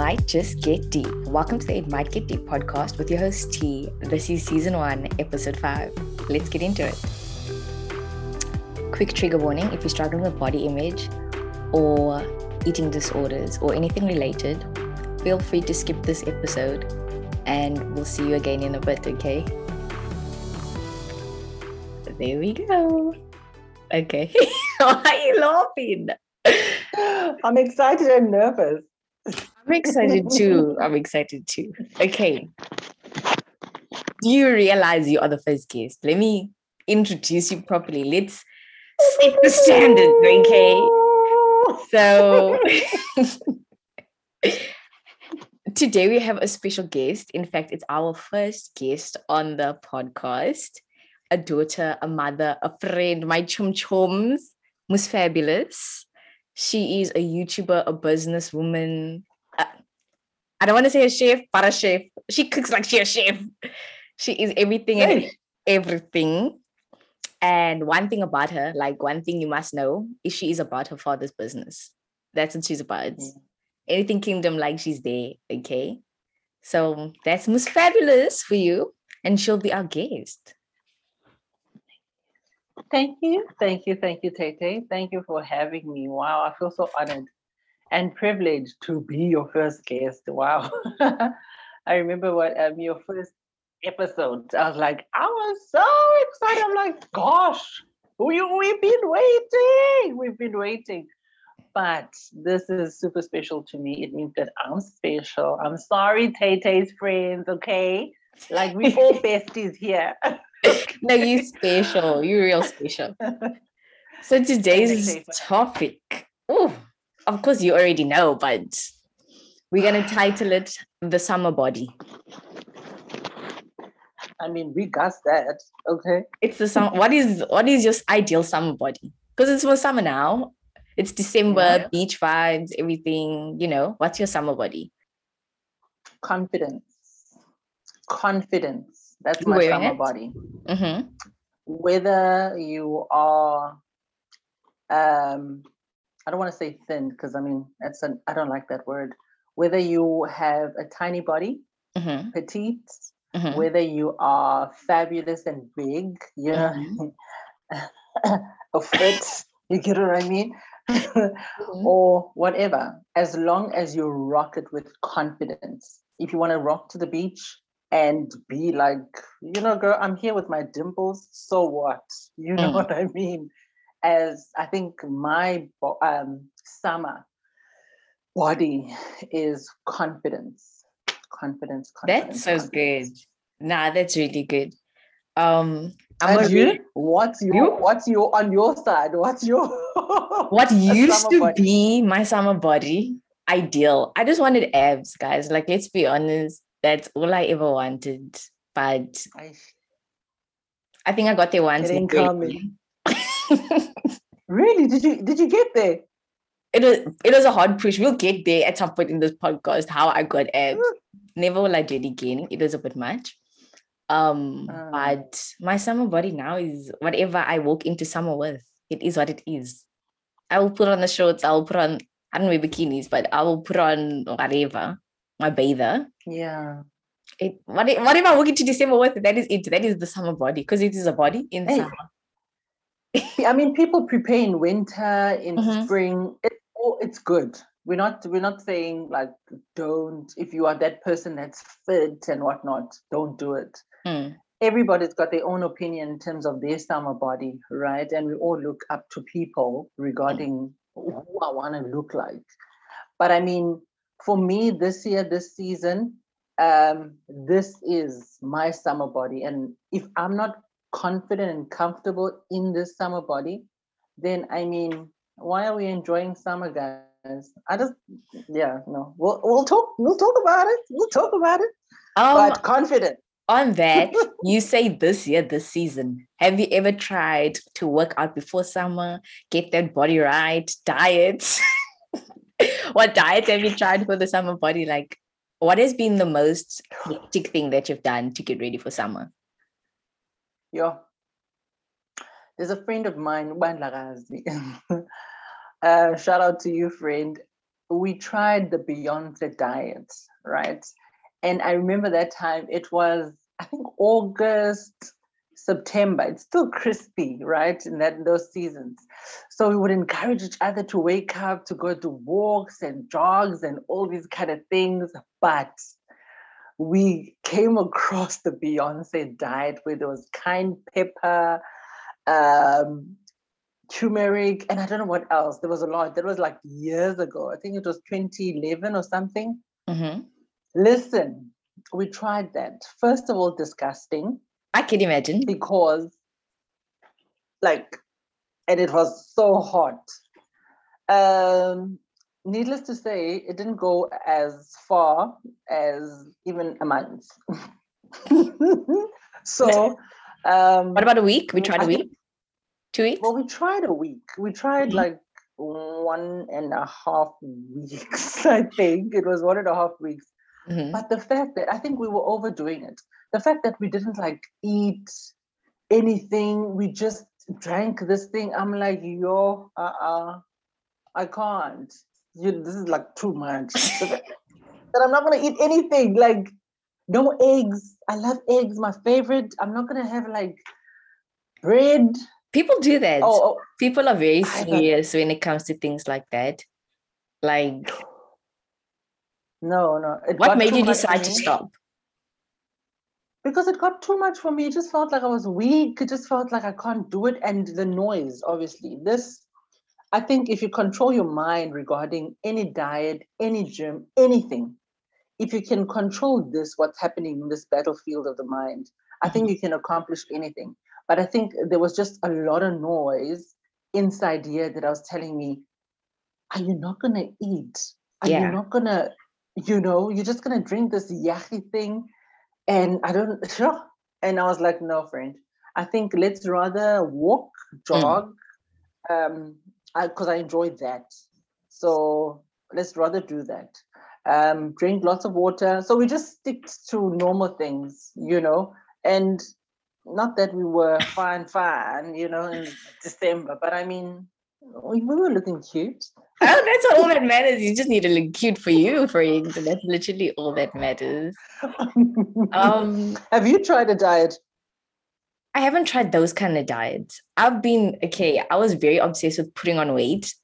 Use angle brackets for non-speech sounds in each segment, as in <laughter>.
might just get deep. Welcome to the It Might Get Deep podcast with your host T. This is season one, episode five. Let's get into it. Quick trigger warning if you're struggling with body image or eating disorders or anything related, feel free to skip this episode and we'll see you again in a bit, okay? There we go. Okay. <laughs> Why are you laughing? I'm excited and nervous. I'm excited too. I'm excited too. Okay. Do you realize you are the first guest? Let me introduce you properly. Let's set the standard, okay? So <laughs> today we have a special guest. In fact, it's our first guest on the podcast. A daughter, a mother, a friend, my chum chums, Mus Fabulous. She is a YouTuber, a businesswoman, I don't want to say a chef, but a chef. She cooks like she a chef. She is everything hey. and everything. And one thing about her, like one thing you must know, is she is about her father's business. That's what she's about. Mm. Anything kingdom, like she's there. Okay. So that's most fabulous for you. And she'll be our guest. Thank you. Thank you. Thank you, Tete. Thank you for having me. Wow, I feel so honored and privileged to be your first guest. Wow. <laughs> I remember what um, your first episode, I was like, I was so excited. I'm like, gosh, we, we've been waiting. We've been waiting. But this is super special to me. It means that I'm special. I'm sorry, Tay Tay's friends, okay? Like we all <laughs> besties here. no, you special. You real special. <laughs> So today's topic. Oh, of course you already know, but we're gonna title it the summer body. I mean, we got that. Okay. It's the summer. What is what is your ideal summer body? Because it's for summer now. It's December, yeah. beach vibes, everything. You know, what's your summer body? Confidence. Confidence. That's my summer it? body. Mm-hmm. Whether you are um I don't want to say thin because I mean that's an I don't like that word. Whether you have a tiny body, mm-hmm. petite, mm-hmm. whether you are fabulous and big, you know, mm-hmm. <laughs> or fit, you get what I mean, mm-hmm. <laughs> or whatever. As long as you rock it with confidence. If you want to rock to the beach and be like, you know, girl, I'm here with my dimples. So what? You know mm. what I mean? As I think my um, summer body is confidence, confidence, confidence. That's so confidence. good. Nah, that's really good. Um, I'm you? What's your you? what's your on your side? What's your <laughs> what <laughs> used to body? be my summer body ideal? I just wanted abs, guys. Like, let's be honest, that's all I ever wanted. But I, I think I got there once. It ain't coming. <laughs> really? Did you did you get there? It was it was a hard push. We'll get there at some point in this podcast. How I got abs. Never will I do it again. It was a bit much. Um, uh, but my summer body now is whatever I walk into summer with. It is what it is. I will put on the shorts. I will put on I don't wear bikinis, but I will put on whatever my bather. Yeah. It, what, whatever I walk into December with, that is it. That is the summer body because it is a body in hey, summer. <laughs> I mean, people prepare in winter, in mm-hmm. spring. It, it's good. We're not we're not saying like don't if you are that person that's fit and whatnot, don't do it. Mm. Everybody's got their own opinion in terms of their summer body, right? And we all look up to people regarding mm. who I want to look like. But I mean, for me this year, this season, um, this is my summer body. And if I'm not confident and comfortable in this summer body, then I mean, why are we enjoying summer, guys? I just, yeah, no, we'll we'll talk, we'll talk about it, we'll talk about it. Um, but confident. On that, <laughs> you say this year, this season. Have you ever tried to work out before summer, get that body right, diet? <laughs> what diet have you tried for the summer body? Like, what has been the most hectic thing that you've done to get ready for summer? Yeah. There's a friend of mine, <laughs> uh, shout out to you, friend. we tried the Beyonce diet, right? And I remember that time it was, I think August, September. It's still crispy, right? In that in those seasons. So we would encourage each other to wake up, to go to walks and jogs and all these kind of things. But we came across the Beyonce diet where there was cayenne pepper, um, turmeric, and I don't know what else. There was a lot. That was like years ago. I think it was 2011 or something. Mm-hmm. Listen, we tried that. First of all, disgusting. I can imagine. Because, like, and it was so hot. Um, needless to say, it didn't go as far as even a month. <laughs> so, um, what about a week? We tried a week, two weeks. Well, we tried a week. We tried mm-hmm. like one and a half weeks. <laughs> I think it was one and a half weeks. Mm-hmm. But the fact that I think we were overdoing it, the fact that we didn't like eat anything, we just drank this thing. I'm like, yo, uh uh-uh, I can't. You, this is like too much. that I'm not gonna eat anything. Like, no eggs. I love eggs, my favorite. I'm not gonna have like bread. People do that. Oh, oh. people are very serious when it comes to things like that. Like no, no. It what made you decide to stop? Because it got too much for me. It just felt like I was weak. It just felt like I can't do it. And the noise, obviously. This, I think if you control your mind regarding any diet, any gym, anything, if you can control this, what's happening in this battlefield of the mind, I think mm-hmm. you can accomplish anything. But I think there was just a lot of noise inside here that I was telling me, are you not going to eat? Are yeah. you not going to you know, you're just gonna drink this yaki thing. And I don't sure. <laughs> And I was like, no, friend. I think let's rather walk, mm. jog, mm. um, because I, I enjoy that. So let's rather do that. Um, drink lots of water. So we just stick to normal things, you know, and not that we were <laughs> fine, fine, you know, in December, but I mean, we were looking cute. <laughs> Oh, that's all that matters. You just need to look cute for you, friends. And that's literally all that matters. <laughs> Um, Have you tried a diet? I haven't tried those kind of diets. I've been okay. I was very obsessed with putting on weight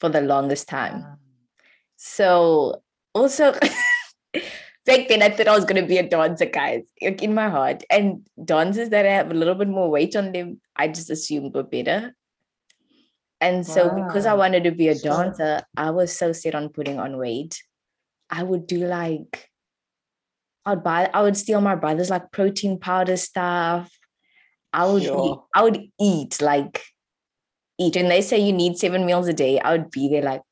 for the longest time. So also <laughs> back then I thought I was gonna be a dancer, guys, like in my heart. And dancers that have a little bit more weight on them, I just assumed were better. And so wow. because I wanted to be a dancer, I was so set on putting on weight. I would do like I'd buy I would steal my brother's like protein powder stuff. I would sure. eat, I would eat like eat. And they say you need seven meals a day. I would be there like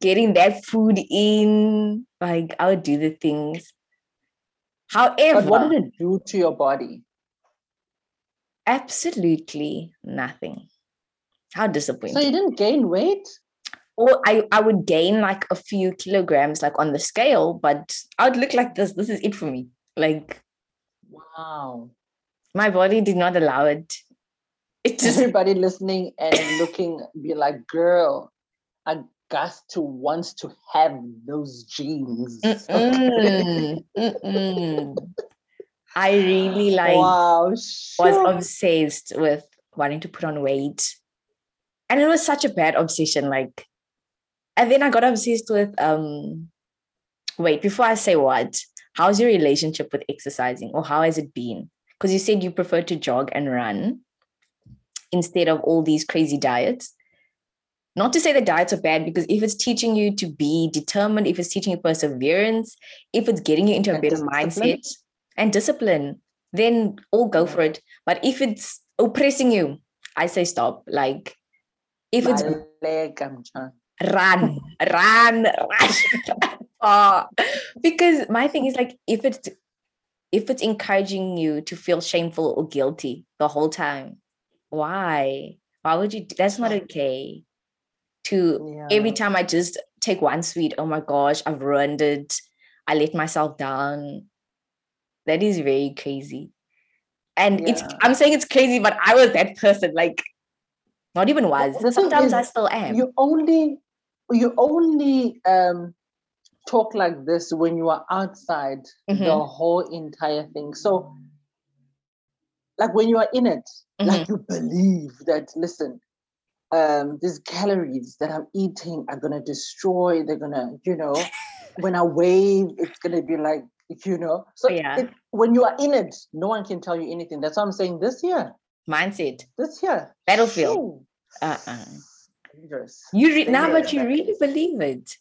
getting that food in. Like I would do the things. However, but what did it do to your body? Absolutely nothing. How disappointing. So you didn't gain weight? Or I, I would gain like a few kilograms like on the scale, but I would look like this. This is it for me. Like wow. My body did not allow it. It just everybody listening and looking be like, girl, Augusta wants to want to have those jeans. Mm-mm, mm-mm. I really like wow, sure. was obsessed with wanting to put on weight and it was such a bad obsession like and then i got obsessed with um wait before i say what how's your relationship with exercising or how has it been because you said you prefer to jog and run instead of all these crazy diets. Not to say that diets are bad because if it's teaching you to be determined if it's teaching you perseverance if it's getting you into a and better mindset and discipline then all go for it. But if it's oppressing you i say stop. Like if it's Leg, I'm run, run, <laughs> run. oh, because my thing is like if it's if it's encouraging you to feel shameful or guilty the whole time, why? Why would you? That's not okay. To yeah. every time I just take one sweet, oh my gosh, I've ruined it. I let myself down. That is very crazy. And yeah. it's I'm saying it's crazy, but I was that person. Like not even was. Sometimes is, I still am. You only you only um, talk like this when you are outside mm-hmm. the whole entire thing. So, like when you are in it, mm-hmm. like you believe that, listen, um, these calories that I'm eating are gonna destroy, they're gonna, you know, <laughs> when I wave, it's gonna be like, if you know. So yeah. It, when you are in it, no one can tell you anything. That's what I'm saying this year. Mindset. This year. Battlefield. Uh-uh. Dangerous. You re- now, but you really believe it.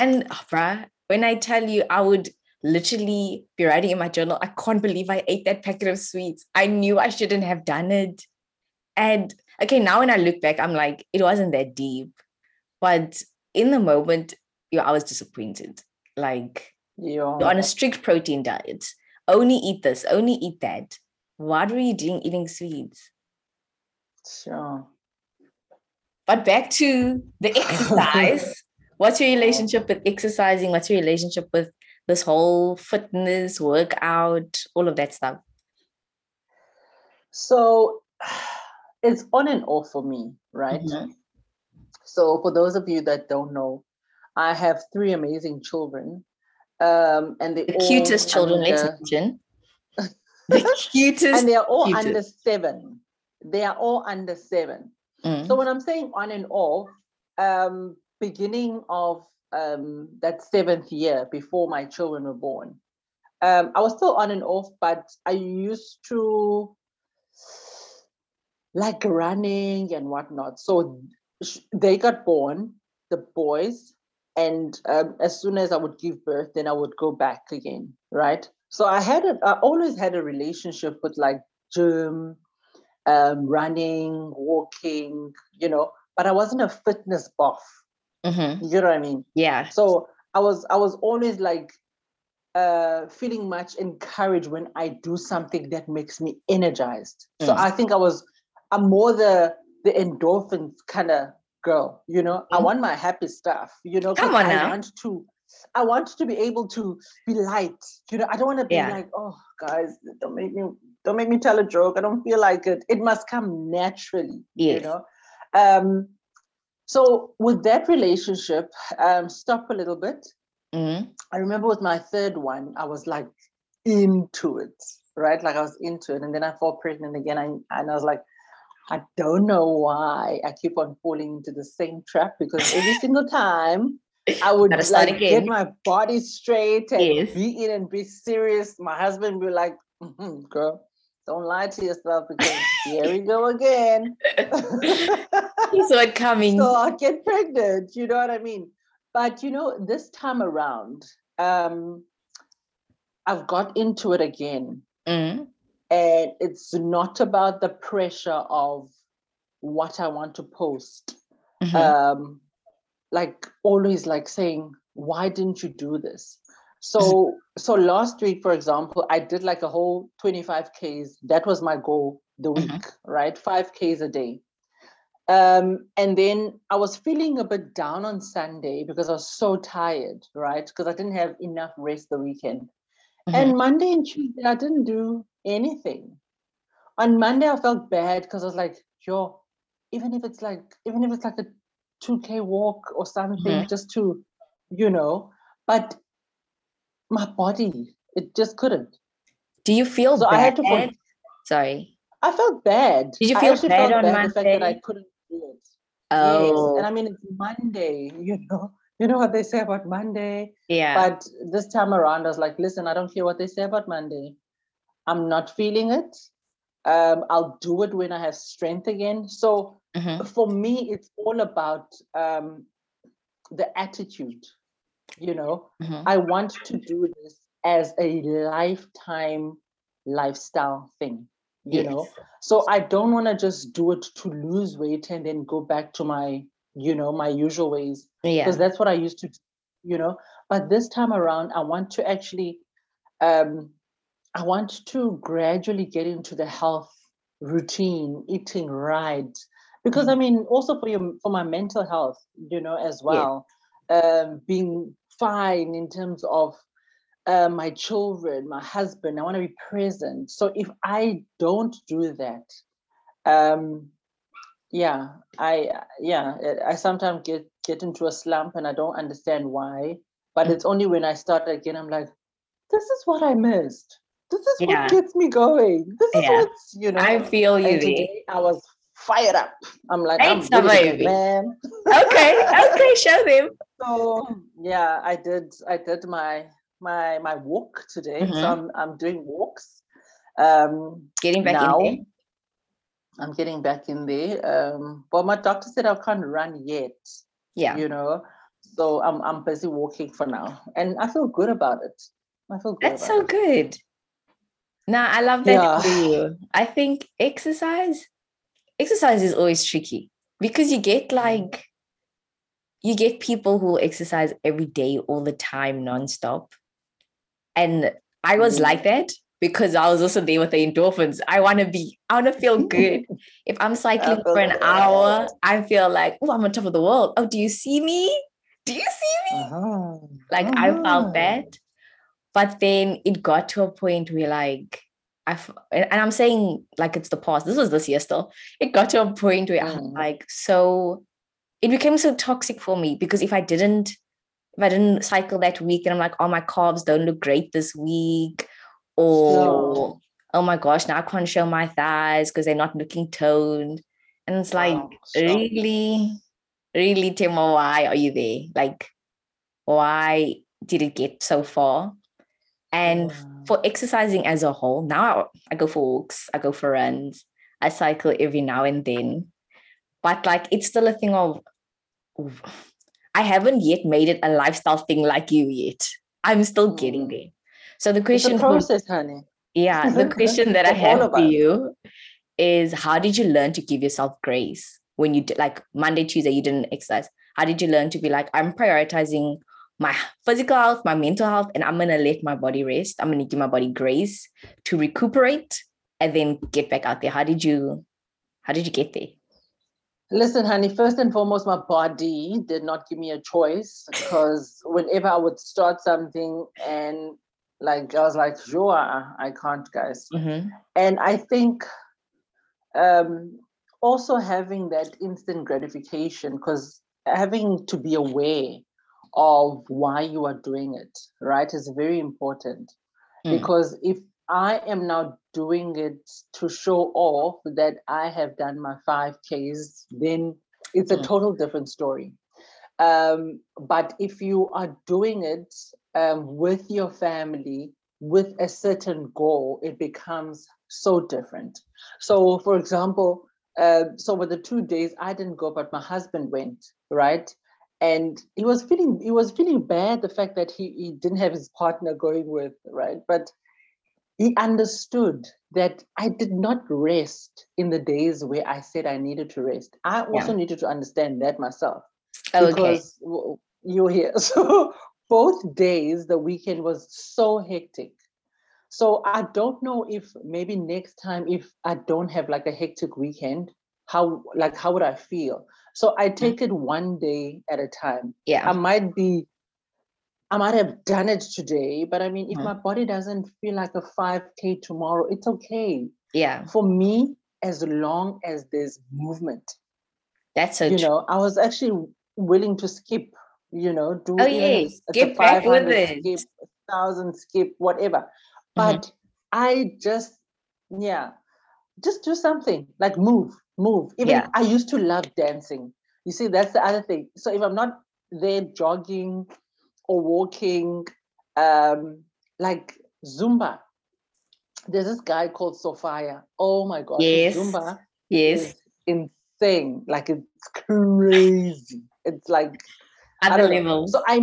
And oh, bruh, when I tell you, I would literally be writing in my journal, I can't believe I ate that packet of sweets. I knew I shouldn't have done it. And okay, now when I look back, I'm like, it wasn't that deep. But in the moment, yeah, I was disappointed. Like, yeah. on a strict protein diet, only eat this, only eat that. What were you doing eating sweets? Sure. But back to the <laughs> exercise. What's your relationship with exercising? What's your relationship with this whole fitness, workout, all of that stuff? So <sighs> it's on and off for me, right? Mm-hmm. So for those of you that don't know, I have three amazing children. Um, and the cutest children, under, let's mention. <laughs> the cutest. and they are all cutest. under seven. They are all under seven. Mm. So when I'm saying on and off, um, beginning of um, that seventh year before my children were born. Um, I was still on and off, but I used to like running and whatnot. So they got born, the boys, and um, as soon as I would give birth, then I would go back again, right? So I had a, I always had a relationship with like gym, um, running, walking, you know, but I wasn't a fitness buff. Mm-hmm. You know what I mean? Yeah. So I was I was always like uh feeling much encouraged when I do something that makes me energized. Mm. So I think I was I'm more the the endorphins kind of girl, you know. Mm. I want my happy stuff, you know. Come on I now. want to I want to be able to be light. You know, I don't want to be yeah. like, oh guys, don't make me don't make me tell a joke. I don't feel like it. It must come naturally. Yes. You know. Um so with that relationship, um, stop a little bit. Mm-hmm. I remember with my third one, I was like into it, right? Like I was into it, and then I fall pregnant again, and, and I was like, I don't know why I keep on falling into the same trap because every <laughs> single time I would like get my body straight and yes. be in and be serious. My husband would be like, mm-hmm, "Girl, don't lie to yourself because <laughs> here we go again. you saw it coming. So i get pregnant. You know what I mean? But you know, this time around, um, I've got into it again. Mm. And it's not about the pressure of what I want to post. Mm-hmm. Um, like always like saying, why didn't you do this? So so last week, for example, I did like a whole 25 Ks. That was my goal the week, mm-hmm. right? Five Ks a day. Um, and then I was feeling a bit down on Sunday because I was so tired, right? Because I didn't have enough rest the weekend. Mm-hmm. And Monday and Tuesday, I didn't do anything. On Monday, I felt bad because I was like, yo, even if it's like, even if it's like a 2K walk or something, mm-hmm. just to, you know, but my body. It just couldn't. Do you feel so bad? I had to put, Sorry. I felt bad. Did you feel bad on bad Monday? The fact that I couldn't do it. Oh. Yes. And I mean, it's Monday, <laughs> you know. You know what they say about Monday? Yeah. But this time around, I was like, listen, I don't care what they say about Monday. I'm not feeling it. Um, I'll do it when I have strength again. So mm-hmm. for me, it's all about um, the attitude you know mm-hmm. i want to do this as a lifetime lifestyle thing you yes. know so i don't want to just do it to lose weight and then go back to my you know my usual ways yeah because that's what i used to do, you know but this time around i want to actually um i want to gradually get into the health routine eating right because mm-hmm. i mean also for your for my mental health you know as well yeah. um being fine in terms of uh, my children, my husband. I want to be present. So if I don't do that, um, yeah, I yeah, I sometimes get get into a slump and I don't understand why. But mm-hmm. it's only when I start again, I'm like, this is what I missed. This is yeah. what gets me going. This is yeah. what's, you know. I feel you. Today I was fired up. I'm like, I'm ready man. okay, okay, <laughs> show them. So yeah, I did I did my my my walk today. Mm-hmm. So I'm I'm doing walks. Um getting back now, in there. I'm getting back in there. Um, but my doctor said I can't run yet. Yeah. You know, so I'm I'm busy walking for now. And I feel good about it. I feel good. That's so it. good. Now I love that yeah. for you. I think exercise, exercise is always tricky because you get mm. like you get people who exercise every day all the time nonstop. And I was mm. like that because I was also there with the endorphins. I want to be, I want to feel <laughs> good. if I'm cycling for an hour, I feel like, oh, I'm on top of the world. Oh, do you see me? Do you see me? Uh-huh. Like uh-huh. I felt uh-huh. that. But then it got to a point where like I and I'm saying like it's the past. This was this year still. It got to a point where mm. I'm like, so it became so toxic for me because if I didn't if I didn't cycle that week and I'm like, oh my carbs don't look great this week or oh my gosh, now I can't show my thighs because they're not looking toned. And it's like, oh, really, really, Timo, why are you there? Like, why did it get so far? And for exercising as a whole, now I, I go for walks, I go for runs, I cycle every now and then. But like, it's still a thing of, I haven't yet made it a lifestyle thing like you yet. I'm still getting mm. there. So the question, it's process, honey. Yeah, <laughs> the question that I have for you is, how did you learn to give yourself grace when you did like Monday, Tuesday, you didn't exercise? How did you learn to be like, I'm prioritizing my physical health, my mental health, and I'm gonna let my body rest. I'm gonna give my body grace to recuperate and then get back out there. How did you how did you get there? Listen, honey, first and foremost, my body did not give me a choice because whenever I would start something and like I was like, sure, I can't, guys. Mm-hmm. And I think um, also having that instant gratification, because having to be aware of why you are doing it, right, is very important. Mm. Because if I am now doing it to show off that I have done my 5Ks, then it's a mm. total different story. Um, but if you are doing it um, with your family with a certain goal, it becomes so different. So, for example, uh, so with the two days I didn't go, but my husband went, right? And he was feeling he was feeling bad the fact that he, he didn't have his partner going with, right? But he understood that I did not rest in the days where I said I needed to rest. I also yeah. needed to understand that myself. Okay. Because you're here. <laughs> So both days the weekend was so hectic so i don't know if maybe next time if i don't have like a hectic weekend how like how would i feel so i mm. take it one day at a time yeah i might be i might have done it today but i mean if mm. my body doesn't feel like a 5k tomorrow it's okay yeah for me as long as there's movement that's so you true. know i was actually willing to skip you know, do oh, back with it. Skip, thousand skip, whatever. Mm-hmm. But mm-hmm. I just, yeah, just do something like move, move. Even yeah. I used to love dancing. You see, that's the other thing. So if I'm not there jogging or walking, um, like Zumba, there's this guy called Sophia. Oh my god, yes. Zumba yes. insane. Like it's crazy. It's like other levels. So I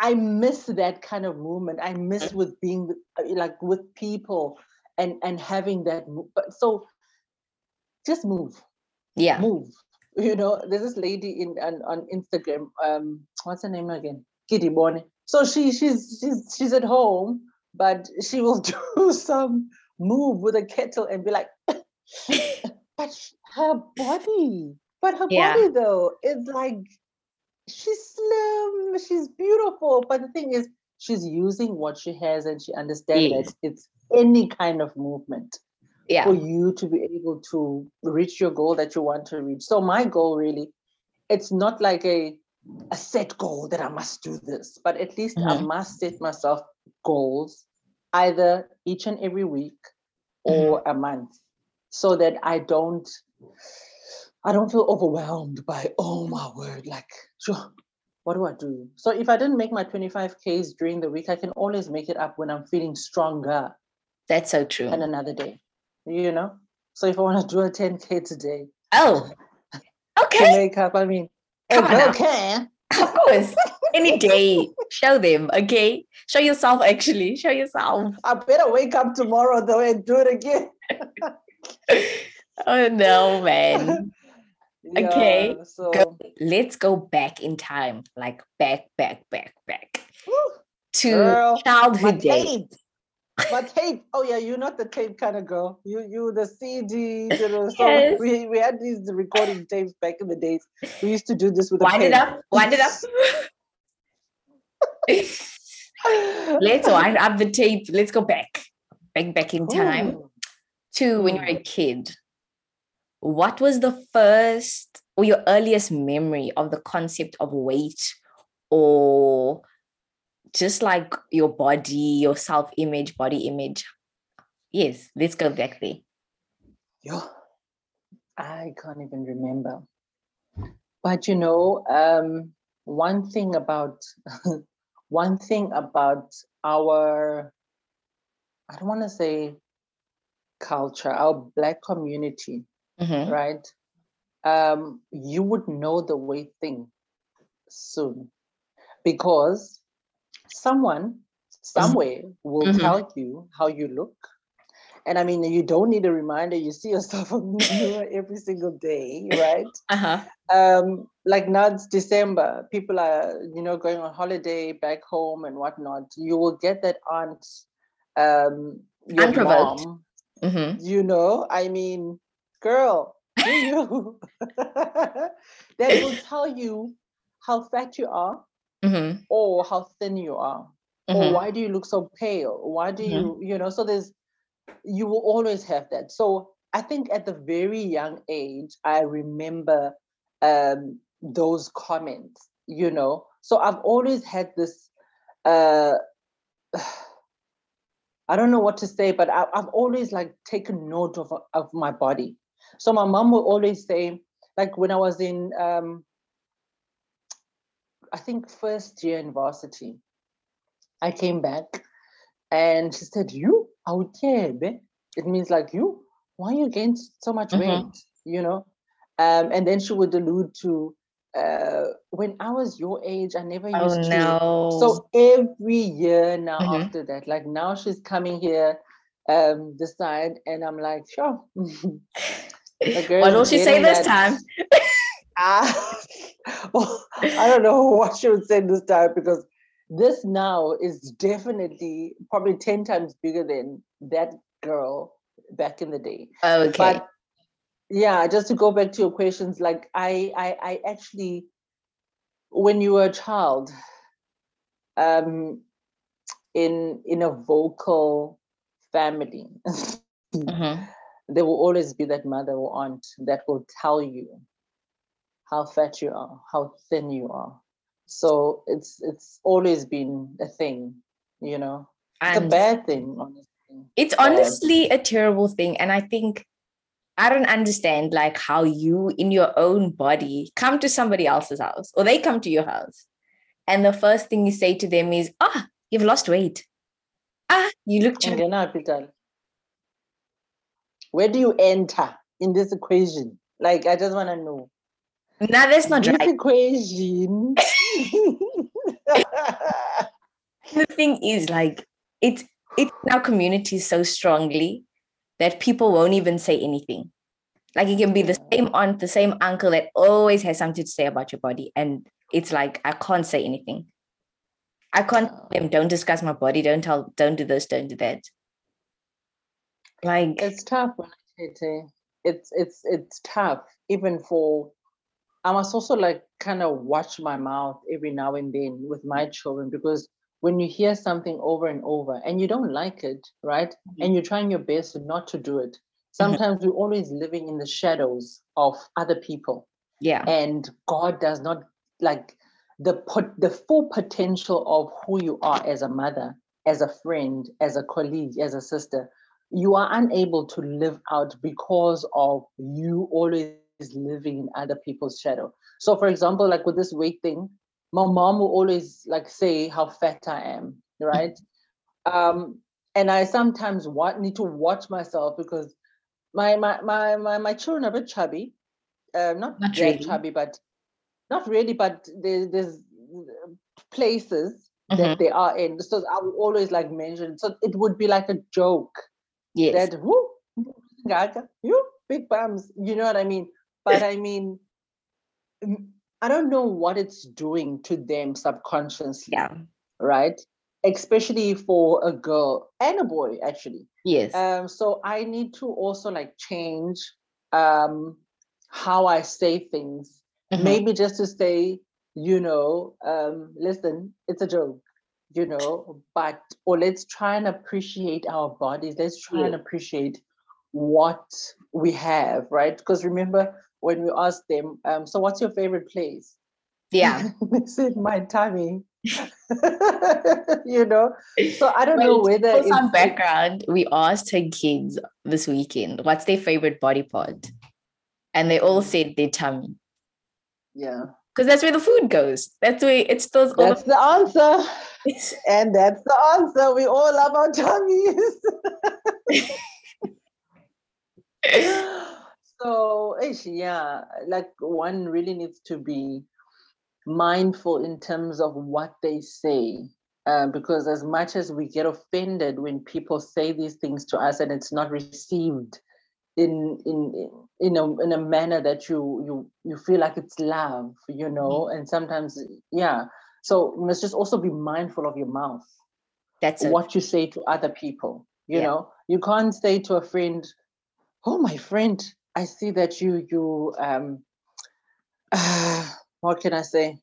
I miss that kind of movement. I miss mm-hmm. with being uh, like with people and and having that. But So just move. Yeah, move. <laughs> You know, there's this lady in on, on Instagram. Um, what's her name again? Kitty Bonnie. So she she's she's she's at home, but she will <laughs> do some move with a kettle and be like, <laughs> but her body, but her yeah. body though is like she's slim, she's beautiful. But the thing is, she's using what she has and she understands yes. that it's any kind of movement yeah. for you to be able to reach your goal that you want to reach. So my goal really, it's not like a a set goal that I must do this, but at least mm-hmm. I must set myself goals either each and every week or mm-hmm. a month so that I don't I don't feel overwhelmed by oh my word like sure what do I do? So if I didn't make my 25Ks during the week, I can always make it up when I'm feeling stronger. That's so true. And another day, you know? So if I want to do a 10K today. Oh, okay. make up, I mean, Come okay. Of course. Any day. Show them, okay? Show yourself actually. Show yourself. I better wake up tomorrow though and do it again. <laughs> oh no, man. <laughs> Yeah, okay. So go, let's go back in time, like back, back, back, back to girl, childhood days. My tape. Oh yeah, you're not the tape kind of girl. You you the CD. You know, so yes. we, we had these recording tapes back in the days. We used to do this with. Wind it up. Wind it up. <laughs> let's wind up the tape. Let's go back, back, back in time Ooh. to when you were a kid what was the first or your earliest memory of the concept of weight or just like your body, your self image, body image? Yes, let's go back there. Yeah, I can't even remember. But you know, um, one thing about <laughs> one thing about our I don't want to say culture, our black community mm-hmm. right? Um, you would know the weight thing soon because someone somewhere will mm-hmm. tell you how you look. And I mean, you don't need a reminder. You see yourself <laughs> on the mirror every single day, right? <laughs> Uh-huh. Um, like now it's December. People are, you know, going on holiday back home and whatnot. You will get that aunt, um, your Unprovoked. mom. Mm-hmm. You know, I mean, girl, you? <laughs> that will tell you how fat you are mm-hmm. or how thin you are. Mm-hmm. Or why do you look so pale? Why do mm-hmm. you, you know, so there's, you will always have that. So I think at the very young age, I remember um, those comments, you know. So I've always had this, uh, <sighs> I don't know what to say, but I, have always like taken note of, of my body. So my mom would always say, like when I was in, um, I think first year in varsity, I came back and she said, you out here, it means like you, why you gain so much mm-hmm. weight, you know? Um, and then she would allude to uh, when I was your age, I never oh, used oh, to. No. So every year now mm-hmm. after that, like now she's coming here um this side, and I'm like, sure. <laughs> what will she say this time? <laughs> uh, <laughs> well, I don't know <laughs> what she would say this time because this now is definitely probably 10 times bigger than that girl back in the day. Okay. But yeah, just to go back to your questions, like I I, I actually when you were a child, um in in a vocal family. <laughs> mm-hmm there will always be that mother or aunt that will tell you how fat you are, how thin you are. So it's it's always been a thing, you know. It's a bad thing, honestly. It's bad. honestly a terrible thing. And I think I don't understand like how you in your own body come to somebody else's house or they come to your house. And the first thing you say to them is, ah, you've lost weight. Ah, you look chubby. Where do you enter in this equation? Like, I just want to know. No, that's not this right. equation. the thing is, like, it's it's in our community so strongly that people won't even say anything. Like, it can be the same aunt, the same uncle that always has something to say about your body, and it's like I can't say anything. I can't them, don't discuss my body, don't tell, don't do this, don't do that. Like it's tough, it's it's it's tough even for. I must also like kind of watch my mouth every now and then with my children because when you hear something over and over and you don't like it, right? Mm-hmm. And you're trying your best not to do it. <laughs> Sometimes mm-hmm. we're always living in the shadows of other people. Yeah. And God does not like the pot, the full potential of who you are as a mother, as a friend, as a colleague, as a sister, you are unable to live out because of you always living in other people's shadow. So, for example, like with this weight thing, my mom will always like say how fat I am, right? um, and I sometimes want, need to watch myself because my my my my, my children are a bit chubby, uh, not, not really. chubby, but not really. But there's there's places mm-hmm. that they are in. So I would always like mention. So it would be like a joke. Yes. That whoo, <laughs> you big bums. You know what I mean? But I mean, I don't know what it's doing to them subconsciously. Yeah. Right especially for a girl and a boy actually yes um so i need to also like change um how i say things mm-hmm. maybe just to say you know um listen it's a joke you know but or let's try and appreciate our bodies let's try yeah. and appreciate what we have right because remember when we asked them um so what's your favorite place? Yeah. <laughs> They said my tummy. <laughs> You know? So i don't know whether for some background we asked her kids this weekend what's their favorite body part? And they all said their tummy. Yeah. Because that's where the food goes. That's where it stores that's the, the answer. <laughs> And that's the answer. We all love our tummies so yeah like one really needs to be mindful in terms of what they say. Uh, because as much as we get offended when people say these things to us and it's not received in in in a in a manner that you you you feel like it's love, you know, mm-hmm. and sometimes yeah. So you must just also be mindful of your mouth. That's what you say to other people. You yeah. know, you can't say to a friend, "Oh, my friend, I see that you you um." Uh, <sighs> what can I say?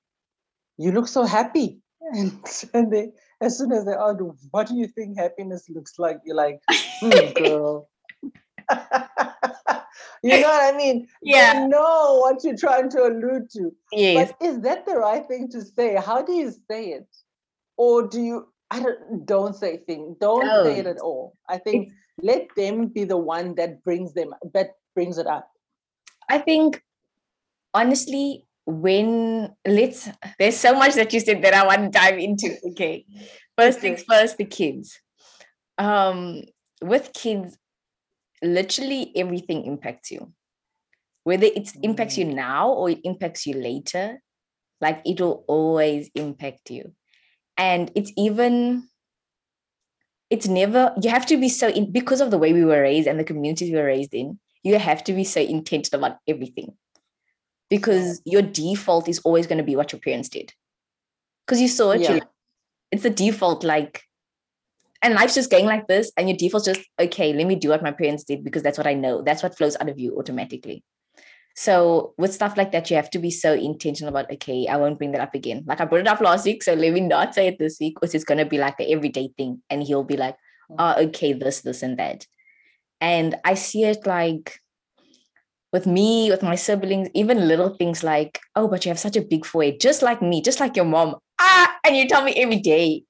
You look so happy. And, <laughs> and they, as soon as they ask, what do you think happiness looks like? You're like, hmm, <laughs> girl. <laughs> you know what I mean? Yeah. You know what you're trying to allude to. Yes. But is that the right thing to say? How do you say it? Or do you I don't don't say thing. Don't, don't. say it at all. I think it's, let them be the one that brings them that brings it up. I think honestly, when let's there's so much that you said that I want to dive into. <laughs> Okay. First things first, the kids. Um, with kids, literally everything impacts you. Whether it impacts you mm. now or it impacts you later, like it'll always impact you. And it's even it's never you have to be so in because of the way we were raised and the communities we were raised in you have to be so intentional about everything. Because your default is always going to be what your parents did. Because you saw it yeah. it's the default like and life's just going like this and your default's just okay let me do what my parents did because that's what i know. That's what flows out of you automatically. So with stuff like that you have to be so intentional about okay i won't bring that up again. Like i brought it up last week so let me not say it this week because it's going to be like an everyday thing and he'll be like mm. oh okay this this and that and i see it like with me, with my siblings, even little things like, oh, but you have such a big forehead, just like me, just like your mom. Ah, and you tell me every day.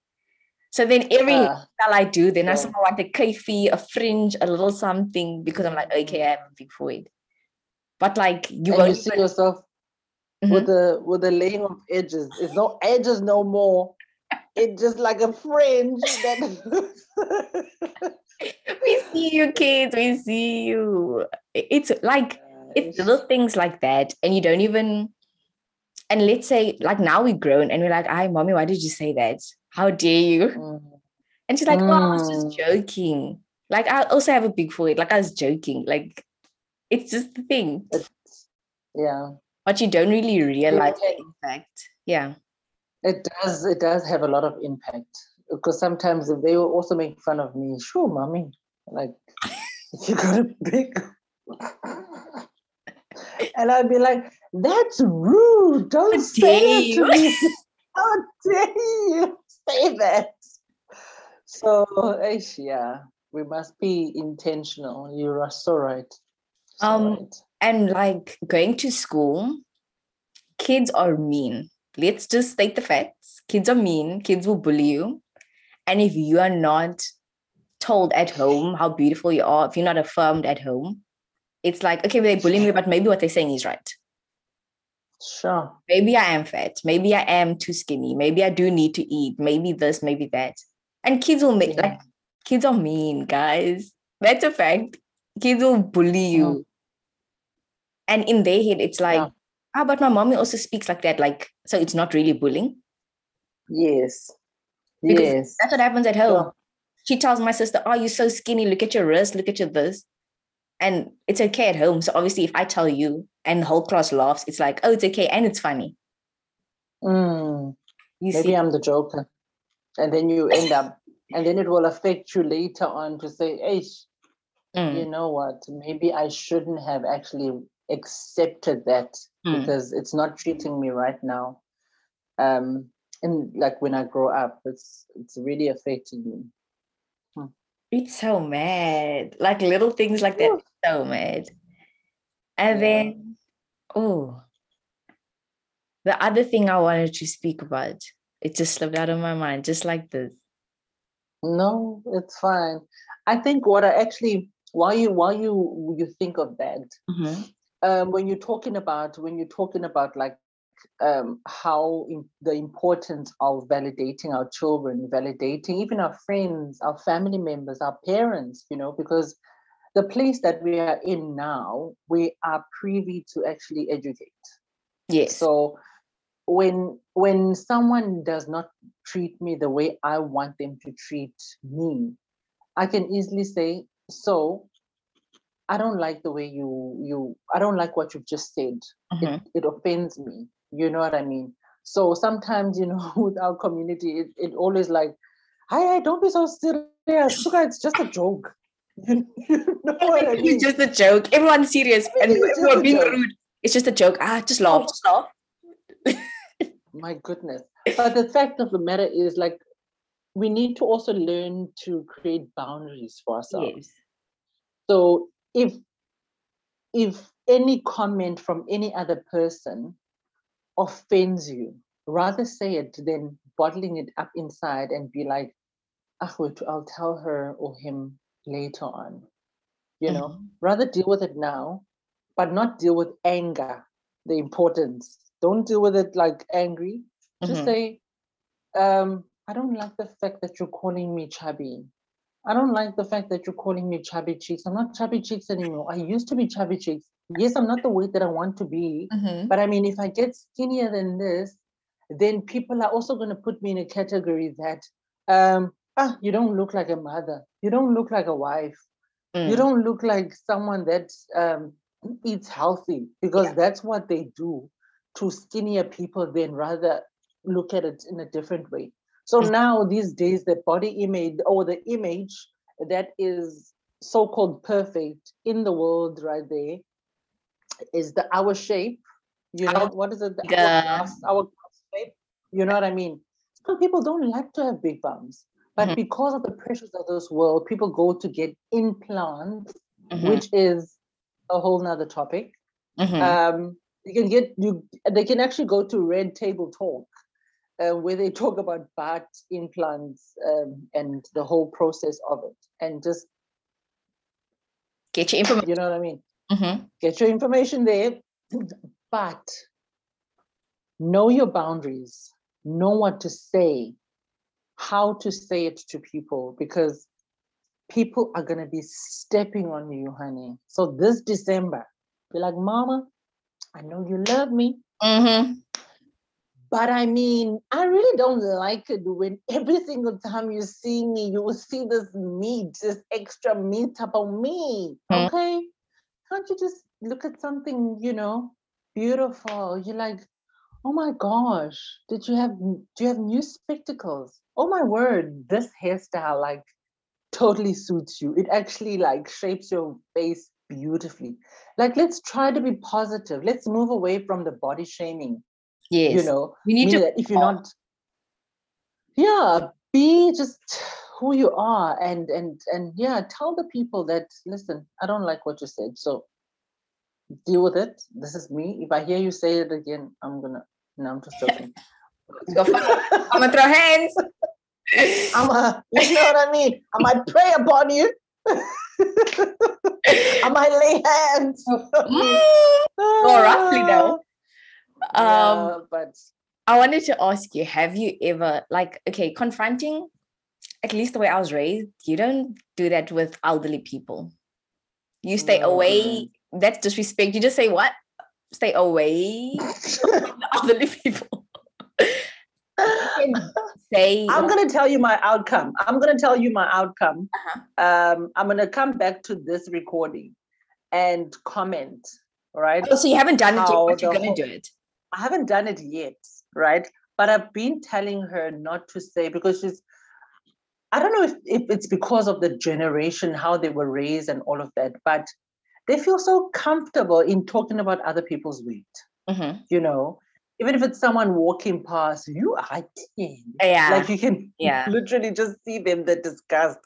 So then every uh, I do, then yeah. I somehow want a kafee, a fringe, a little something because I'm like, okay, I have a big forehead. But like you and won't you see even... yourself mm-hmm. with the with the laying of edges. It's no edges no more. It's just like a fringe that <laughs> <laughs> <laughs> we see you kids, we see you. It's like it's little things like that and you don't even and let's say like now we've grown and we're like hi mommy why did you say that how dare you mm. and she's like oh i was just mm. joking like i also have a big forehead like i was joking like it's just the thing it's, yeah but you don't really realize yeah. the impact yeah it does it does have a lot of impact because sometimes they will also make fun of me sure mommy like <laughs> you got a big <laughs> and I'd be like, that's rude. Don't say that to me. <laughs> How dare you say that? So, yeah, we must be intentional. You are so right. So um, right. and like going to school, kids are mean. let's just state the facts. Kids are mean, kids will bully you. And if you are not told at home how beautiful you are, if you're not affirmed at home, it's like, okay, they bully me, but maybe what they're saying is right. Sure. Maybe I am fat. Maybe I am too skinny. Maybe I do need to eat. Maybe this, maybe that. And kids will make yeah. like kids are mean, guys. That's a fact. Kids will bully you. Mm. And in their head, it's like, yeah. ah, but my mommy also speaks like that. Like, so it's not really bullying. Yes. Because yes. That's what happens at home. She tells my sister, Oh, you're so skinny. Look at your wrist. Look at your this. And it's okay at home. So obviously, if I tell you and the whole class laughs, it's like, oh, it's okay. And it's funny. Mm. You Maybe see? I'm the joker. And then you end up, and then it will affect you later on to say, hey, mm. you know what? Maybe I shouldn't have actually accepted that mm. because it's not treating me right now. Um, and like when I grow up, it's it's really affecting me. Hmm. It's so mad. Like little things like that, so mad. And yeah. then, oh, the other thing I wanted to speak about, it just slipped out of my mind, just like this. No, it's fine. I think what I actually, while you while you you think of that, mm-hmm. um, when you're talking about when you're talking about like um, how in, the importance of validating our children, validating even our friends, our family members, our parents, you know, because the place that we are in now, we are privy to actually educate. Yes. So when when someone does not treat me the way I want them to treat me, I can easily say, so I don't like the way you you I don't like what you've just said. Mm-hmm. It, it offends me. You know what I mean? So sometimes, you know, <laughs> with our community, it, it always like, hi, don't be so serious. Sugar, it's just a joke. <laughs> you know what I mean? It's just a joke. Everyone's serious and we're being joke. rude. It's just a joke. Ah, just laugh, oh. just laugh. <laughs> My goodness. But the fact of the matter is like we need to also learn to create boundaries for ourselves. Yes. So if if any comment from any other person offends you, rather say it than bottling it up inside and be like, ah, I'll tell her or him later on. You know, mm-hmm. rather deal with it now, but not deal with anger, the importance. Don't deal with it like angry. Just mm-hmm. say, um, I don't like the fact that you're calling me chubby. I don't like the fact that you're calling me chubby cheeks. I'm not chubby cheeks anymore. I used to be chubby cheeks yes, I'm not the weight that I want to be, mm-hmm. but I mean, if I get skinnier than this, then people are also going to put me in a category that, um, ah, you don't look like a mother, you don't look like a wife, mm. you don't look like someone that um, eats healthy, because yeah. that's what they do to skinnier people. Then rather look at it in a different way. So now these days, the body image or the image that is so-called perfect in the world right there is the our shape you know what is it the, our, our shape you know what i mean some people don't like to have big bums but mm-hmm. because of the pressures of this world people go to get implants mm-hmm. which is a whole nother topic mm-hmm. um you can get you they can actually go to red table talk uh, where they talk about butt implants um, and the whole process of it and just get your information you know what i mean Mm-hmm. Get your information there, <clears throat> but know your boundaries, know what to say, how to say it to people, because people are going to be stepping on you, honey. So this December, be like, Mama, I know you love me. Mm-hmm. But I mean, I really don't like it when <laughs> every single time you see me, you will see this meat, this extra meat about me. Mm-hmm. Okay can't you just look at something, you know, beautiful? You're like, oh my gosh, did you have do you have new spectacles? Oh my word, this hairstyle like totally suits you. It actually like shapes your face beautifully. Like let's try to be positive. Let's move away from the body shaming. Yes. You know, we need to if you're not yeah, be just who you are and and and yeah tell the people that listen i don't like what you said so deal with it this is me if i hear you say it again i'm gonna No, I'm just joking. I'm gonna throw hands. I'm a, you know what I mean? I might pray upon you. <laughs> I might lay hands. <laughs> More roughly though. <laughs> Ah. Um, yeah, but I wanted to ask you, have you ever like okay, confronting at least the way I was raised, you don't do that with elderly people. You stay no, away. That's disrespect. You just say what? Stay away <laughs> elderly people. <laughs> say I'm gonna tell you my outcome. I'm gonna tell you my outcome. Uh-huh. Um, I'm gonna come back to this recording and comment. Right. Oh, so you haven't done it yet, but you're gonna whole, do it. I haven't done it yet, right? But I've been telling her not to say because she's I don't know if, if it's because of the generation, how they were raised and all of that, but they feel so comfortable in talking about other people's weight. Mm-hmm. You know, even if it's someone walking past, you are thin. Yeah. Like you can yeah. <laughs> literally just see them, the disgust.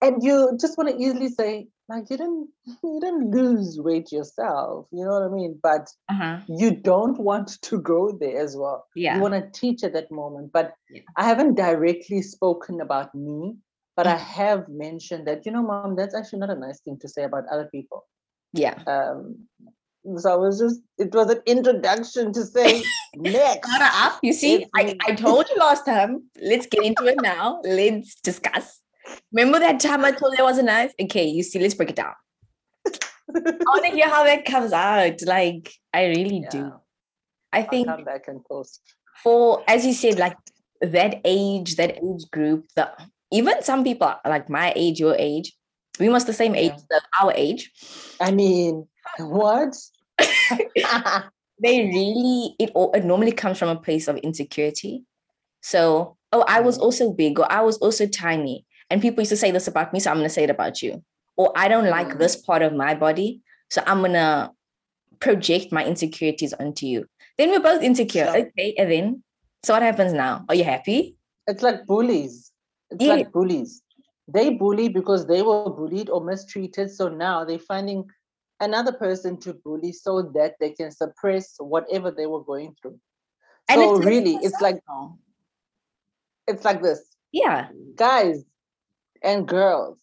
And you just want to easily say, like, you didn't <laughs> you didn't lose weight yourself. You know what I mean? But uh-huh. you don't want to go there as well. Yeah. You want to teach at that moment. But yeah. I haven't directly spoken about me, but mm-hmm. I have mentioned that, you know, mom, that's actually not a nice thing to say about other people. Yeah. Um, so I was just, it was an introduction to say <laughs> next. Up. You see, I, I told you last time. Let's get into it now. Let's discuss. Remember that time I told you I was a knife? Okay, you see, let's break it down. I want to hear how that comes out. Like, I really yeah. do. I think I'll come back and post. For as you said, like that age, that age group, the even some people like my age, your age, we must the same age, yeah. our age. I mean, what? <laughs> they really it, it normally comes from a place of insecurity. So, oh, I was mm. also big, or I was also tiny, and people used to say this about me, so I'm going to say it about you. Or I don't like mm. this part of my body, so I'm going to project my insecurities onto you. Then we're both insecure. Okay, and then so what happens now? Are you happy? It's like bullies. It's yeah. like bullies. They bully because they were bullied or mistreated. So now they're finding another person to bully so that they can suppress whatever they were going through. And so it's really, it's like it's like this. Yeah. Guys and girls,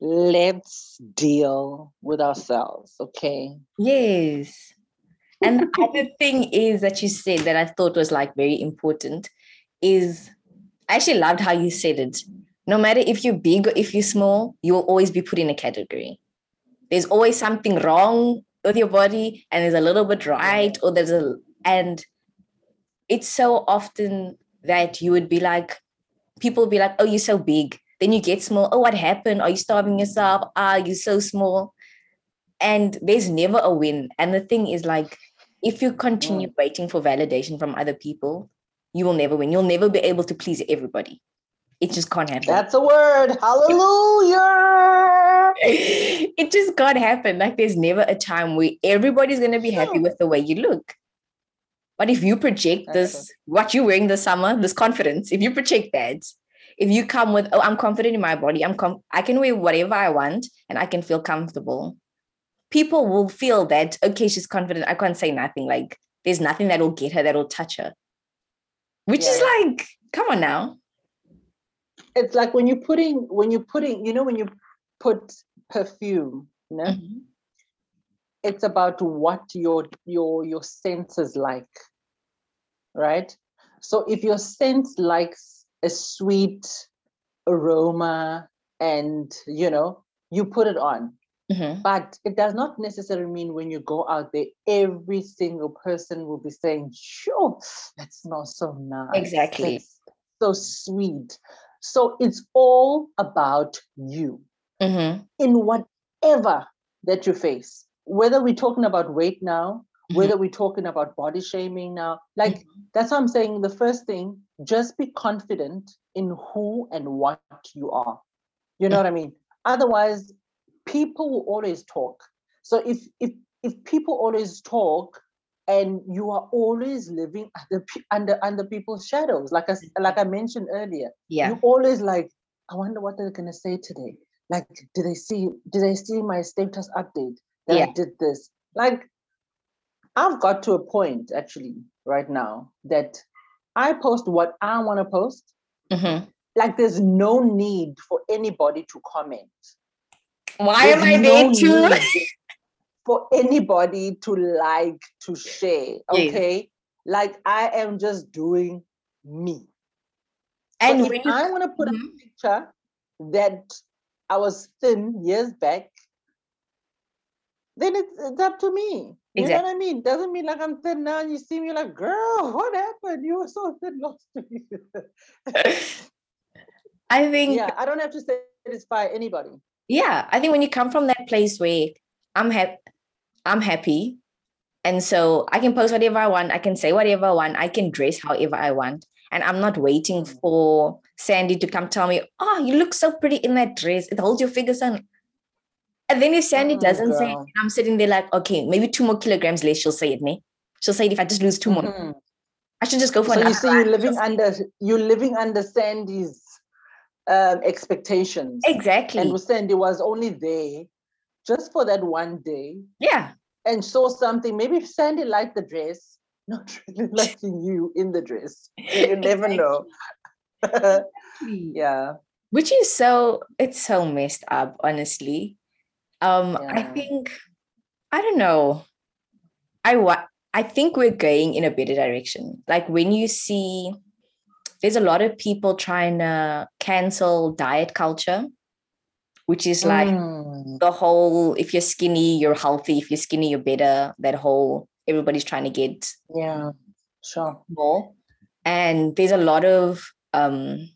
let's deal with ourselves, okay? Yes. And <laughs> the other thing is that you said that I thought was like very important is I actually loved how you said it. No matter if you're big or if you're small, you will always be put in a category there's always something wrong with your body and there's a little bit right or there's a and it's so often that you would be like people would be like oh you're so big then you get small oh what happened? Are you starving yourself? Ah you're so small. And there's never a win. And the thing is like if you continue mm. waiting for validation from other people you will never win. You'll never be able to please everybody. It just can't happen. That's a word. Hallelujah! <laughs> It just can't happen. Like there's never a time where everybody's gonna be happy with the way you look. But if you project That's this, what you're wearing this summer, this confidence, if you project that, if you come with, oh, I'm confident in my body, I'm com- I can wear whatever I want and I can feel comfortable. People will feel that, okay, she's confident. I can't say nothing. Like there's nothing that will get her, that will touch her. Which yeah. is like, come on now. It's like when you're putting, when you're putting, you know, when you put perfume, no? Mm-hmm. It's about what your your your senses like, right? So if your sense likes a sweet aroma and you know you put it on mm-hmm. but it does not necessarily mean when you go out there every single person will be saying sure that smells so nice exactly so sweet so it's all about you mm-hmm. in whatever that you face. Whether we're talking about weight now. Whether we're talking about body shaming now, like mm-hmm. that's what I'm saying. The first thing, just be confident in who and what you are. You know what I mean? Otherwise, people will always talk. So if if if people always talk and you are always living under under under people's shadows, like I like I mentioned earlier, yeah, you always like, I wonder what they're gonna say today like do they see do they see my status update that yeah. i did this like I've got to a point actually right now that I post what I want to post. Mm-hmm. Like there's no need for anybody to comment. Why there's am I no there to? <laughs> for anybody to like to share. Okay. Yes. Like I am just doing me. And so if you, I want to put mm-hmm. a picture that I was thin years back, then it's, it's up to me. You exactly. know what I mean? Doesn't mean like I'm thin now and you see me like, girl, what happened? You were so thin last week. I think Yeah, I don't have to satisfy anybody. Yeah. I think when you come from that place where I'm happy, I'm happy. And so I can post whatever I want, I can say whatever I want, I can dress however I want. And I'm not waiting mm. for Sandy to come tell me, oh, you look so pretty in that dress. It holds your figures on. And then if Sandy oh, doesn't girl. say it, I'm sitting there like, okay, maybe two more kilograms less, she'll say it, me. She'll say it if I just lose 2 mm-hmm. more. I should just go for so you see you're living under you're living under Sandy's um, expectations. Exactly. And Sandy was only there just for that one day. Yeah. And saw something. Maybe if Sandy liked the dress, <laughs> not really <laughs> liking you in the dress. You never know. <laughs> yeah. Which is so it's so messed up, honestly. Um, yeah. I think I don't know. I what I think we're going in a better direction. Like when you see there's a lot of people trying to cancel diet culture, which is like mm. the whole if you're skinny, you're healthy, if you're skinny, you're better. That whole everybody's trying to get yeah, sure. More. And there's a lot of um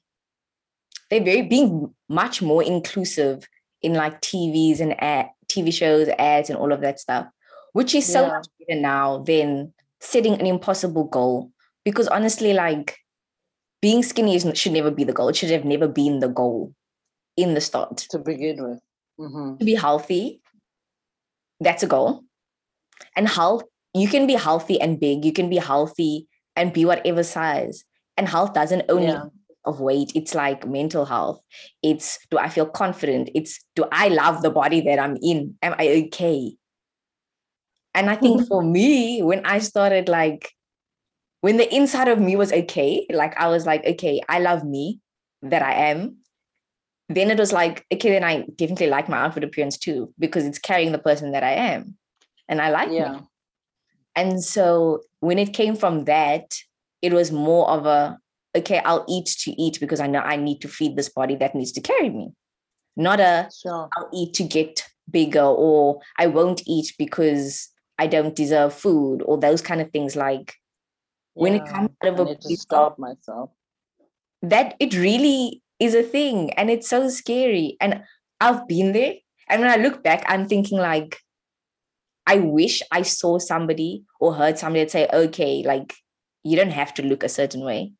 they're very being much more inclusive in like TVs and ad, TV shows, ads, and all of that stuff, which is so yeah. much better now than setting an impossible goal. Because honestly, like being skinny is, should never be the goal. It should have never been the goal in the start. To begin with. Mm-hmm. To be healthy, that's a goal. And health, you can be healthy and big. You can be healthy and be whatever size. And health doesn't only yeah of weight it's like mental health. It's do i feel confident? It's do i love the body that i'm in? Am i okay? And i think mm-hmm. for me when i started like when the inside of me was okay like i was like okay i love me that i am then it was like okay then i definitely like my outfit appearance too because it's carrying the person that i am and i like yeah. me and so when it came from that it was more of a okay, I'll eat to eat because I know I need to feed this body that needs to carry me. Not a sure. I'll eat to get bigger or I won't eat because I don't deserve food or those kind of things. Like yeah, when it comes out of a to stop myself. That it really is a thing and it's so scary. And I've been there. And when I look back, I'm thinking like, I wish I saw somebody or heard somebody say, okay, like you don't have to look a certain way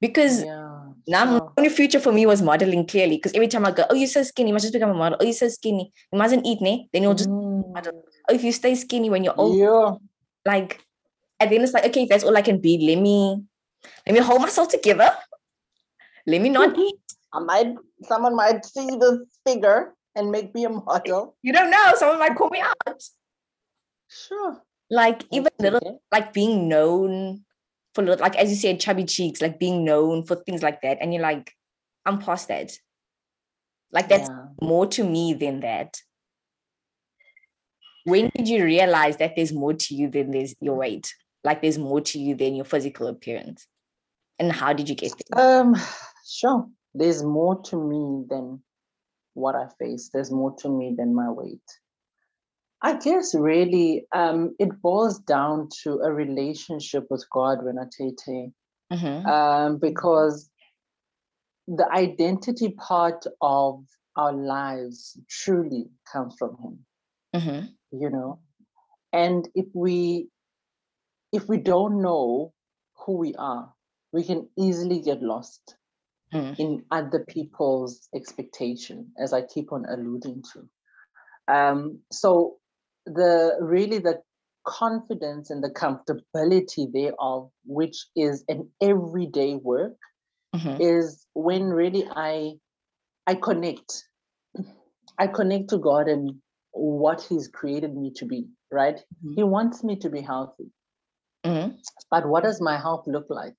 because yeah, now sure. only future for me was modeling clearly because every time I go, oh, you're so skinny, you must just become a model. Oh, you're so skinny, you mustn't eat, ne? Then you'll just mm. model. Oh, if you stay skinny when you're old, yeah. like, and then it's like, okay, if that's all I can be. Let me, let me hold myself together. Let me not eat. <laughs> I might, someone might see this figure and make me a model. You don't know. Someone might call me out. Sure. Like even little, like being known for like as you said, chubby cheeks, like being known for things like that. And you're like, I'm past that. Like that's yeah. more to me than that. When did you realize that there's more to you than there's your weight? Like there's more to you than your physical appearance. And how did you get there? Um, sure. There's more to me than what I face. There's more to me than my weight. I guess really um, it boils down to a relationship with God when I mm-hmm. um, because the identity part of our lives truly comes from Him. Mm-hmm. You know, and if we if we don't know who we are, we can easily get lost mm. in other people's expectation, as I keep on alluding to. Um, so the really the confidence and the comfortability thereof, which is an everyday work, mm-hmm. is when really I I connect. I connect to God and what He's created me to be. right? Mm-hmm. He wants me to be healthy. Mm-hmm. But what does my health look like?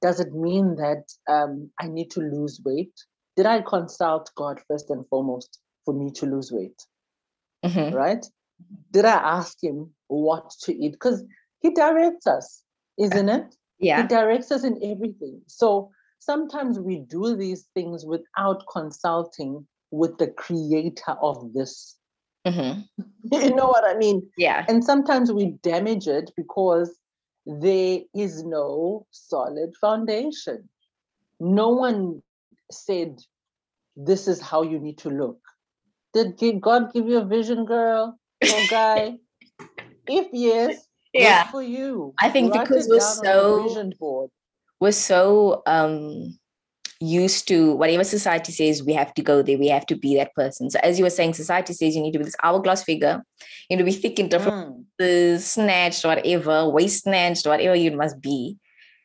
Does it mean that um, I need to lose weight? Did I consult God first and foremost for me to lose weight? Mm-hmm. Right? Did I ask Him what to eat? Because He directs us, isn't it? Yeah. He directs us in everything. So sometimes we do these things without consulting with the creator of this. Mm-hmm. <laughs> you know what I mean? Yeah. And sometimes we damage it because there is no solid foundation. No one said, This is how you need to look. Did God give you a vision, girl or guy? <laughs> if yes, yeah, for you. I think Write because we're so board. we're so um used to whatever society says we have to go there, we have to be that person. So as you were saying, society says you need to be this hourglass figure, you need to be thick and different, mm. snatched, whatever, waist snatched, whatever you must be.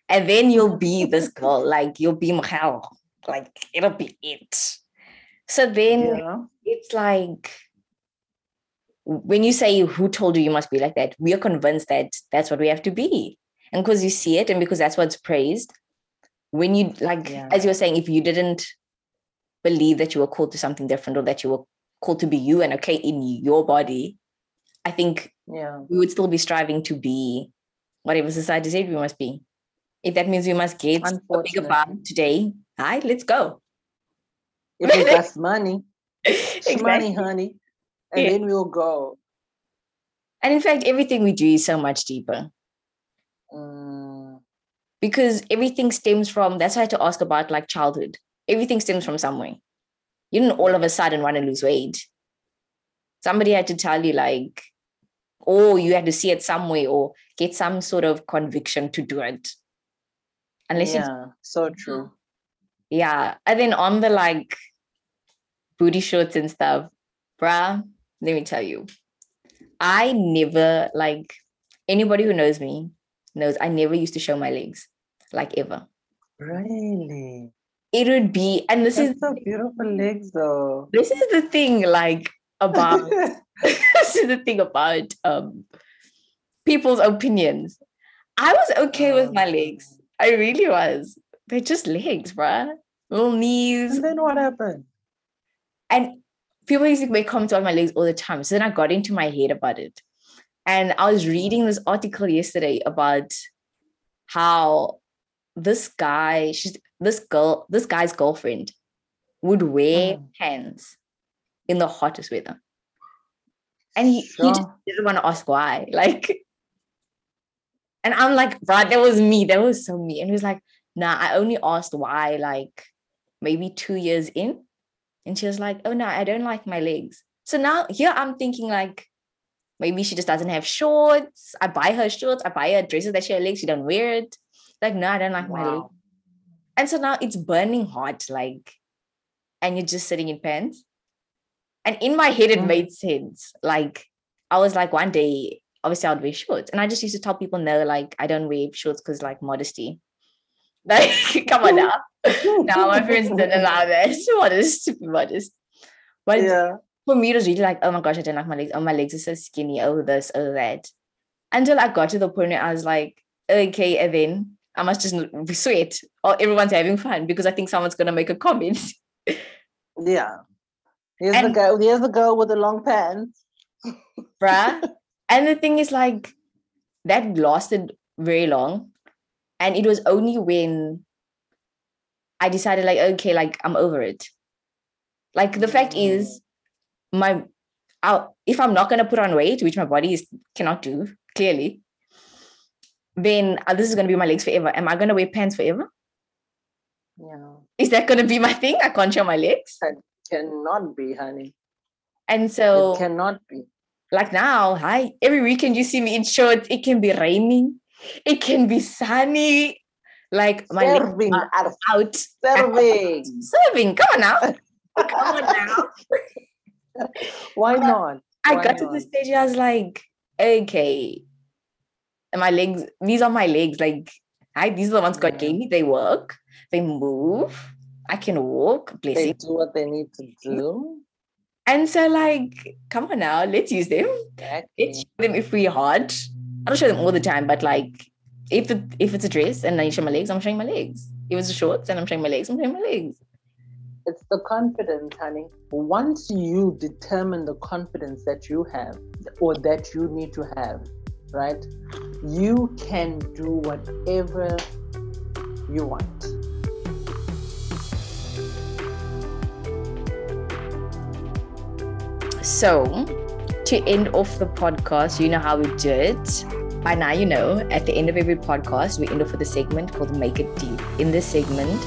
And then you'll be this <laughs> girl, like you'll be Michelle, like it'll be it. So then yeah. it's like when you say who told you you must be like that, we are convinced that that's what we have to be. And because you see it and because that's what's praised, when you like yeah. as you were saying if you didn't believe that you were called to something different or that you were called to be you and okay in your body i think yeah we would still be striving to be whatever society said we must be if that means we must get a bigger bar today hi let's go if costs <laughs> money exactly. money honey and yeah. then we'll go and in fact everything we do is so much deeper mm. because everything stems from that's why I had to ask about like childhood. Everything stems from somewhere. You didn't all of a sudden want to lose weight. Somebody had to tell you, like, oh, you had to see it some way or get some sort of conviction to do it. Unless yeah, so true. Yeah. And then on the like booty shorts and stuff, bruh, let me tell you, I never like anybody who knows me knows I never used to show my legs like ever. Really? It would be, and this That's is so beautiful legs though. This is the thing, like about <laughs> <laughs> this is the thing about um people's opinions. I was okay with my legs. I really was. They're just legs, bruh. Little knees. And then what happened? And people used to make comments on my legs all the time. So then I got into my head about it. And I was reading this article yesterday about how this guy, she's this girl, this guy's girlfriend would wear mm. pants in the hottest weather. And he, sure. he just didn't want to ask why. <laughs> Like, and I'm like, bro, that was me. That was so me. And he was like, nah, I only asked why, like maybe two years in. And she was like, oh no, I don't like my legs. So now here I'm thinking like, maybe she just doesn't have shorts. I buy her shorts, I buy her dresses that she has legs, she don't wear it. Like, no, I don't like wow. my leg. And so now it's burning hot, like, and you're just sitting in pants. And in my head, it mm. made sense. Like, I was like, one day, obviously, I'd wear shorts. And I just used to tell people, no, like, I don't wear shorts because, like, modesty. Like, <laughs> come on now. <laughs> now my friends don't allow that. Modest to be modest. But yeah. for me, it was really like, oh my gosh, I don't like my legs. Oh, my legs are so skinny. Oh, this, oh, that. Until I got to the point where I was like, okay, and then I must just be sweet or everyone's having fun because I think someone's going to make a comment. <laughs> yeah. Here's and, the girl. Here's the girl with the long pants. bruh. And the thing is, like, that lasted very long. And it was only when I decided, like, okay, like, I'm over it. Like, the fact is, my, I'll, if I'm not going to put on weight, which my body is, cannot do, clearly, then uh, this is going to be my legs forever. Am I going to wear pants forever? Yeah. Is that going to be my thing? I can't show my legs? That cannot be, honey. And so. It cannot be. Like now, hi, every weekend you see me in shorts. It can be raining. It can be sunny. Like my serving legs are out. Serving. Serving. Come on now. Come on now. <laughs> Why not? I got not? to the stage I was like, okay, and my legs, these are my legs. Like, I these are the ones God gave me. They work, they move. I can walk. Blessing. They do what they need to do. And so, like, come on now, let's use them. Exactly. Let's show them if we're hot. I don't show them all the time, but like, if the if it's a dress and I show my legs, I'm showing my legs. If it's a shorts and I'm showing my legs, I'm showing my legs. It's the confidence, honey. Once you determine the confidence that you have or that you need to have, right? You can do whatever you want. So, to end off the podcast, you know how we do it. By now, you know, at the end of every podcast, we end off with a segment called Make It Deep. In this segment,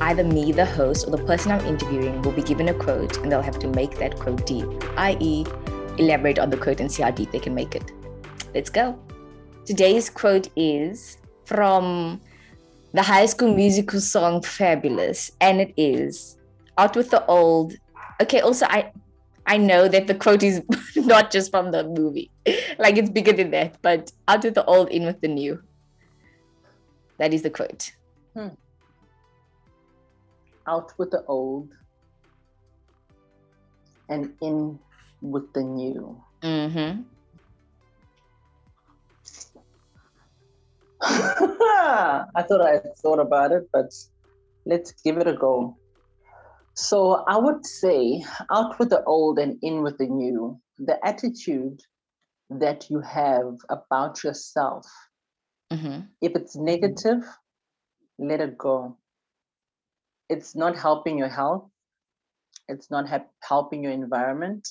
either me, the host, or the person I'm interviewing will be given a quote and they'll have to make that quote deep, i.e., elaborate on the quote and see how deep they can make it. Let's go. Today's quote is from the high school musical song Fabulous, and it is out with the old. Okay, also, I I know that the quote is <laughs> not just from the movie, like it's bigger than that, but out with the old, in with the new. That is the quote. Hmm out with the old and in with the new. Mm-hmm. <laughs> I thought I thought about it, but let's give it a go. So I would say out with the old and in with the new. The attitude that you have about yourself. Mm-hmm. If it's negative, let it go it's not helping your health it's not ha- helping your environment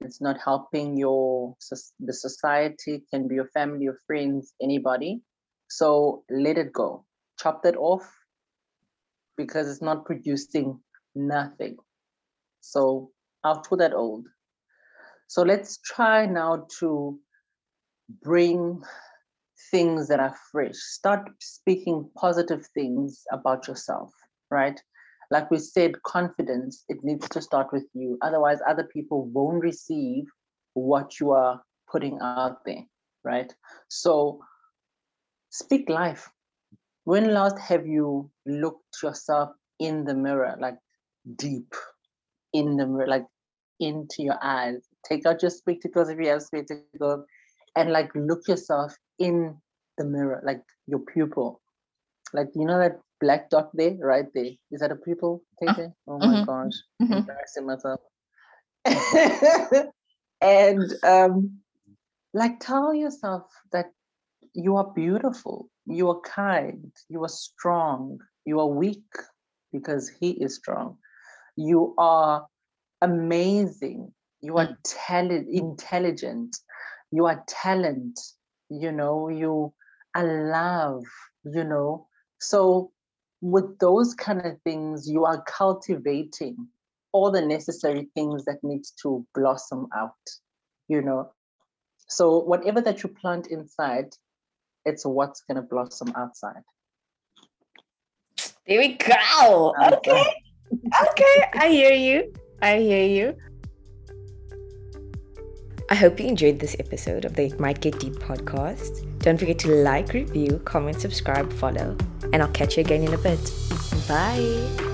it's not helping your the society can be your family your friends anybody so let it go chop that off because it's not producing nothing so out for that old so let's try now to bring things that are fresh start speaking positive things about yourself right? Like we said, confidence, it needs to start with you. Otherwise, other people won't receive what you are putting out there, right? So speak life. When last have you looked yourself in the mirror, like deep in the mirror, like into your eyes? Take out your spectacles if you have spectacles and like look yourself in the mirror, like your pupil. Like you know that black dot there, right there. Is that a pupil, KJ? Oh, oh my mm-hmm. gosh, mm-hmm. embarrassing myself. <laughs> and um, like tell yourself that you are beautiful, you are kind, you are strong, you are weak because he is strong. You are amazing, you are mm. talent, intelligent, you are talent, you know, you are love, you know. So with those kind of things, you are cultivating all the necessary things that needs to blossom out, you know. So whatever that you plant inside, it's what's gonna blossom outside. There we go. Okay. Okay. I hear you. I hear you. I hope you enjoyed this episode of the It Might Get Deep podcast. Don't forget to like, review, comment, subscribe, follow, and I'll catch you again in a bit. Bye.